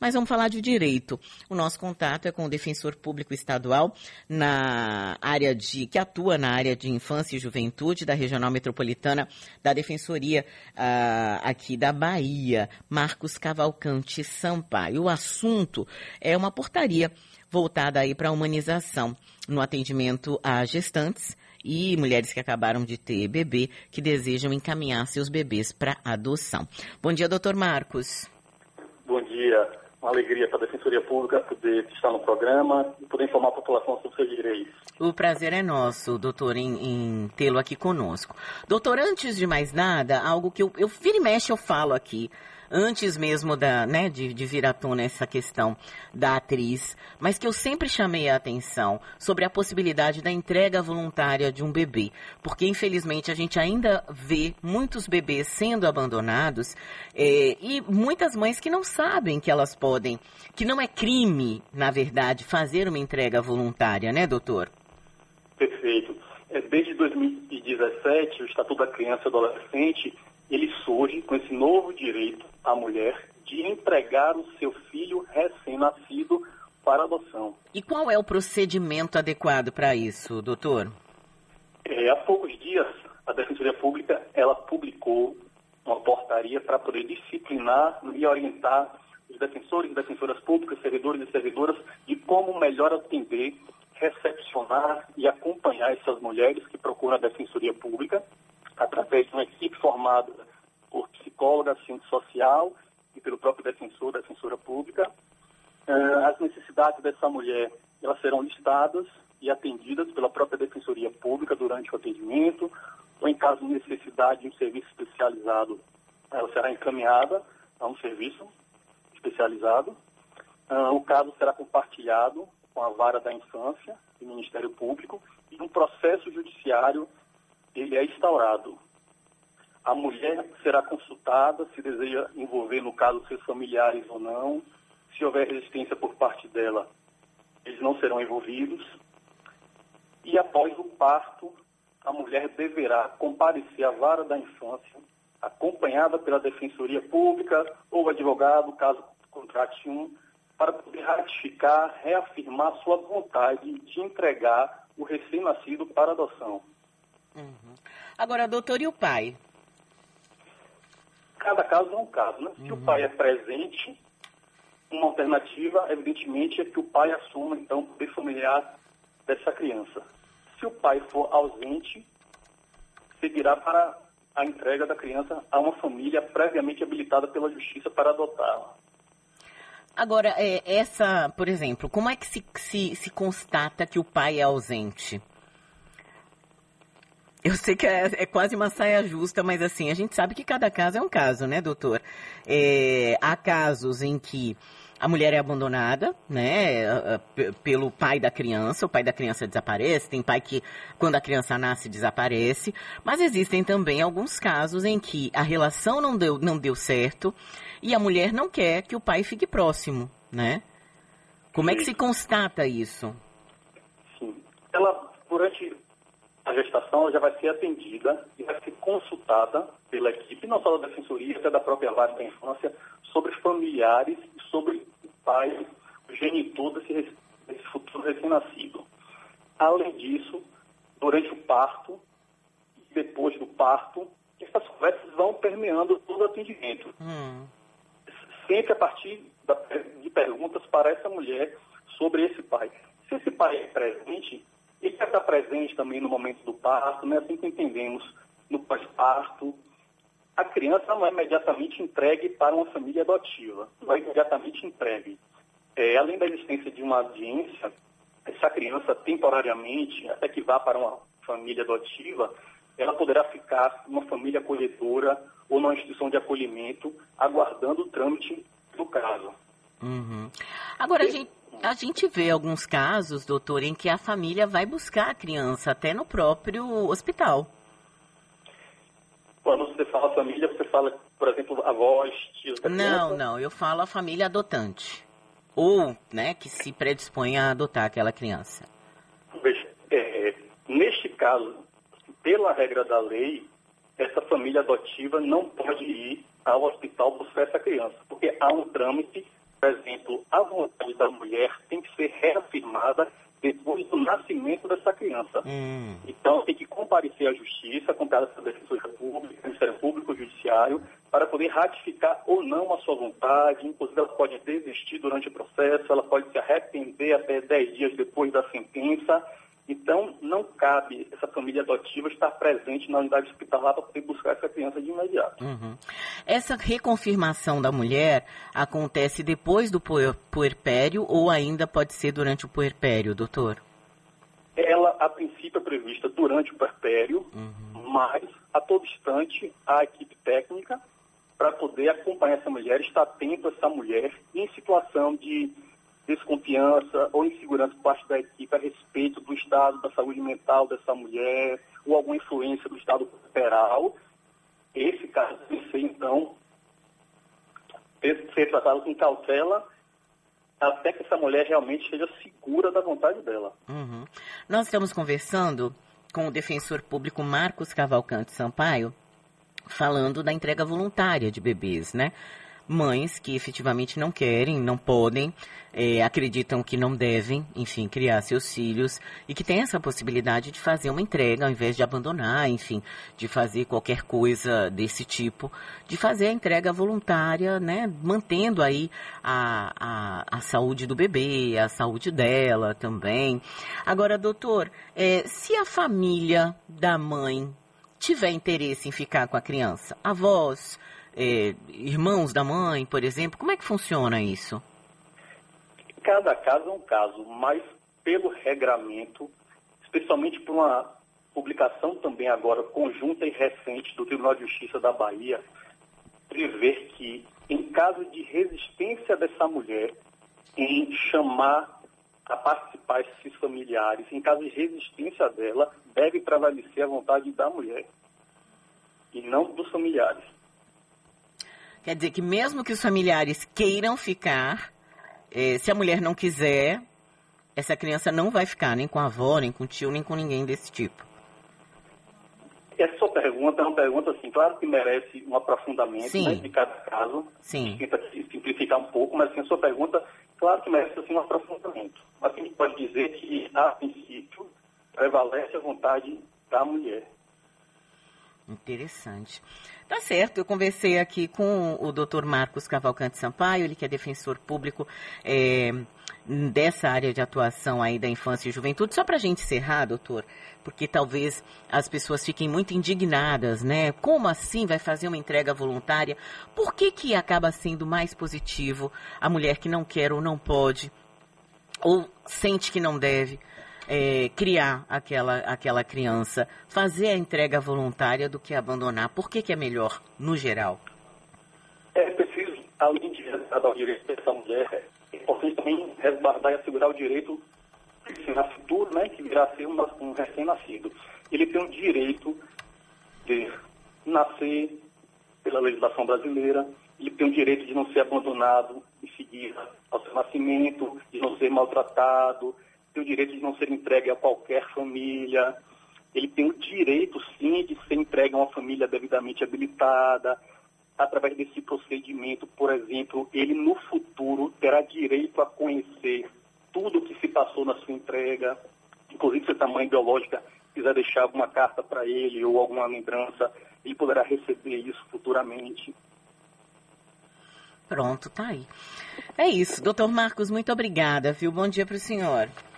mas vamos falar de direito. O nosso contato é com o defensor público estadual na área de que atua na área de infância e juventude da Regional Metropolitana da Defensoria uh, aqui da Bahia, Marcos Cavalcante Sampaio. O assunto é uma portaria voltada aí para a humanização no atendimento a gestantes e mulheres que acabaram de ter bebê que desejam encaminhar seus bebês para adoção. Bom dia, doutor Marcos. Uma alegria para a Defensoria Pública poder estar no programa e poder informar a população sobre seus direitos. O prazer é nosso, doutor, em, em tê-lo aqui conosco. Doutor, antes de mais nada, algo que eu, eu vira e mexe eu falo aqui antes mesmo da, né, de, de vir à tona essa questão da atriz, mas que eu sempre chamei a atenção sobre a possibilidade da entrega voluntária de um bebê, porque infelizmente a gente ainda vê muitos bebês sendo abandonados é, e muitas mães que não sabem que elas podem, que não é crime, na verdade, fazer uma entrega voluntária, né, doutor? Perfeito. É, desde 2017, o Estatuto da Criança e Adolescente surge com esse novo direito à mulher de entregar o seu filho recém-nascido para adoção. E qual é o procedimento adequado para isso, doutor? É, há poucos dias, a Defensoria Pública ela publicou uma portaria para poder disciplinar e orientar os defensores e defensoras públicas, servidores e servidoras, de como melhor atender, recepcionar e acompanhar essas mulheres que procuram a Defensoria Pública através de uma equipe formada psicóloga, social e pelo próprio defensor, defensora pública. Uh, as necessidades dessa mulher elas serão listadas e atendidas pela própria defensoria pública durante o atendimento, ou em caso de necessidade de um serviço especializado, ela será encaminhada a um serviço especializado. Uh, o caso será compartilhado com a vara da infância e Ministério Público e um processo judiciário ele é instaurado. A mulher será consultada se deseja envolver, no caso, seus familiares ou não. Se houver resistência por parte dela, eles não serão envolvidos. E após o parto, a mulher deverá comparecer à vara da infância, acompanhada pela Defensoria Pública ou advogado, caso contrate um, para poder ratificar, reafirmar sua vontade de entregar o recém-nascido para adoção. Uhum. Agora, doutor, e o pai? Cada caso é um caso, né? Se uhum. o pai é presente, uma alternativa, evidentemente, é que o pai assuma, então, o poder familiar dessa criança. Se o pai for ausente, seguirá para a entrega da criança a uma família previamente habilitada pela justiça para adotá-la. Agora, é, essa, por exemplo, como é que se, se, se constata que o pai é ausente? Eu sei que é, é, quase uma saia justa, mas assim, a gente sabe que cada caso é um caso, né, doutor? É, há casos em que a mulher é abandonada, né, pelo pai da criança, o pai da criança desaparece, tem pai que, quando a criança nasce, desaparece, mas existem também alguns casos em que a relação não deu, não deu certo e a mulher não quer que o pai fique próximo, né? Como é que se constata isso? Sim. Ela, durante a gestação já vai ser atendida e vai ser consultada pela equipe, não só da Defensoria, até da própria Vara da Infância, sobre familiares e sobre o pai, o genitor desse, desse futuro recém-nascido. Além disso, durante o parto e depois do parto, essas conversas vão permeando todo o atendimento. Hum. Sempre a partir da, de perguntas para essa mulher sobre esse pai. Se esse pai é presente, ele vai estar presente também no momento do parto, né? assim que entendemos, no pós-parto. A criança não é imediatamente entregue para uma família adotiva, não é imediatamente entregue. É, além da existência de uma audiência, essa criança temporariamente, até que vá para uma família adotiva, ela poderá ficar numa família acolhedora ou numa instituição de acolhimento, aguardando o trâmite do caso. Uhum. Agora, a gente, a gente vê alguns casos, doutor, em que a família vai buscar a criança até no próprio hospital. Quando você fala família, você fala, por exemplo, avós, tios da Não, não, eu falo a família adotante. Ou, né, que se predispõe a adotar aquela criança. Veja, é, neste caso, pela regra da lei, essa família adotiva não pode ir ao hospital buscar essa criança, porque há um trâmite por exemplo, a vontade da mulher tem que ser reafirmada depois do nascimento dessa criança. Hum. Então, tem que comparecer à justiça, comprar essa defensoria pública, Ministério Público, Judiciário, para poder ratificar ou não a sua vontade. Inclusive, ela pode desistir durante o processo, ela pode se arrepender até 10 dias depois da sentença. Cabe essa família adotiva estar presente na unidade hospitalar para poder buscar essa criança de imediato. Uhum. Essa reconfirmação da mulher acontece depois do puerpério ou ainda pode ser durante o puerpério, doutor? Ela, a princípio, é prevista durante o puerpério, uhum. mas a todo instante a equipe técnica para poder acompanhar essa mulher, estar atento a essa mulher em situação de desconfiança ou insegurança por parte da equipe a respeito do estado da saúde mental dessa mulher ou alguma influência do estado federal, esse caso deve ser, então, ser tratado com cautela até que essa mulher realmente seja segura da vontade dela. Uhum. Nós estamos conversando com o defensor público Marcos Cavalcante Sampaio, falando da entrega voluntária de bebês, né? Mães que efetivamente não querem, não podem, é, acreditam que não devem, enfim, criar seus filhos e que tem essa possibilidade de fazer uma entrega ao invés de abandonar, enfim, de fazer qualquer coisa desse tipo, de fazer a entrega voluntária, né? Mantendo aí a, a, a saúde do bebê, a saúde dela também. Agora, doutor, é, se a família da mãe tiver interesse em ficar com a criança, avós, é, irmãos da mãe, por exemplo, como é que funciona isso? Cada caso é um caso, mas pelo regramento, especialmente por uma publicação também agora conjunta e recente do Tribunal de Justiça da Bahia, prever que em caso de resistência dessa mulher em chamar a participar esses familiares, em caso de resistência dela, deve prevalecer a vontade da mulher e não dos familiares. Quer dizer que mesmo que os familiares queiram ficar, eh, se a mulher não quiser, essa criança não vai ficar nem com a avó, nem com o tio, nem com ninguém desse tipo. Essa sua pergunta é uma pergunta, assim, claro que merece um aprofundamento né, de cada caso. Sim. Tenta simplificar um pouco, mas assim, a sua pergunta, claro que merece assim, um aprofundamento. Mas a gente pode dizer que, a princípio, prevalece a vontade da mulher. Interessante. Tá certo, eu conversei aqui com o Dr. Marcos Cavalcante Sampaio, ele que é defensor público é, dessa área de atuação aí da infância e juventude. Só para a gente encerrar, doutor, porque talvez as pessoas fiquem muito indignadas, né? Como assim vai fazer uma entrega voluntária? Por que que acaba sendo mais positivo a mulher que não quer ou não pode, ou sente que não deve, é, criar aquela, aquela criança, fazer a entrega voluntária do que abandonar? Por que, que é melhor, no geral? É preciso, além de resguardar o direito dessa mulher, é importante também resguardar e assegurar o direito desse nascituro, né, que virá ser um, um recém-nascido. Ele tem o direito de nascer pela legislação brasileira, ele tem o direito de não ser abandonado em seguida ao seu nascimento, de não ser maltratado, tem o direito de não ser entregue a qualquer família, ele tem o direito, sim, de ser entregue a uma família devidamente habilitada. Através desse procedimento, por exemplo, ele no futuro terá direito a conhecer tudo o que se passou na sua entrega, inclusive se a mãe biológica quiser deixar alguma carta para ele ou alguma lembrança, ele poderá receber isso futuramente. Pronto, tá aí. É isso. Doutor Marcos, muito obrigada, viu? Bom dia para o senhor.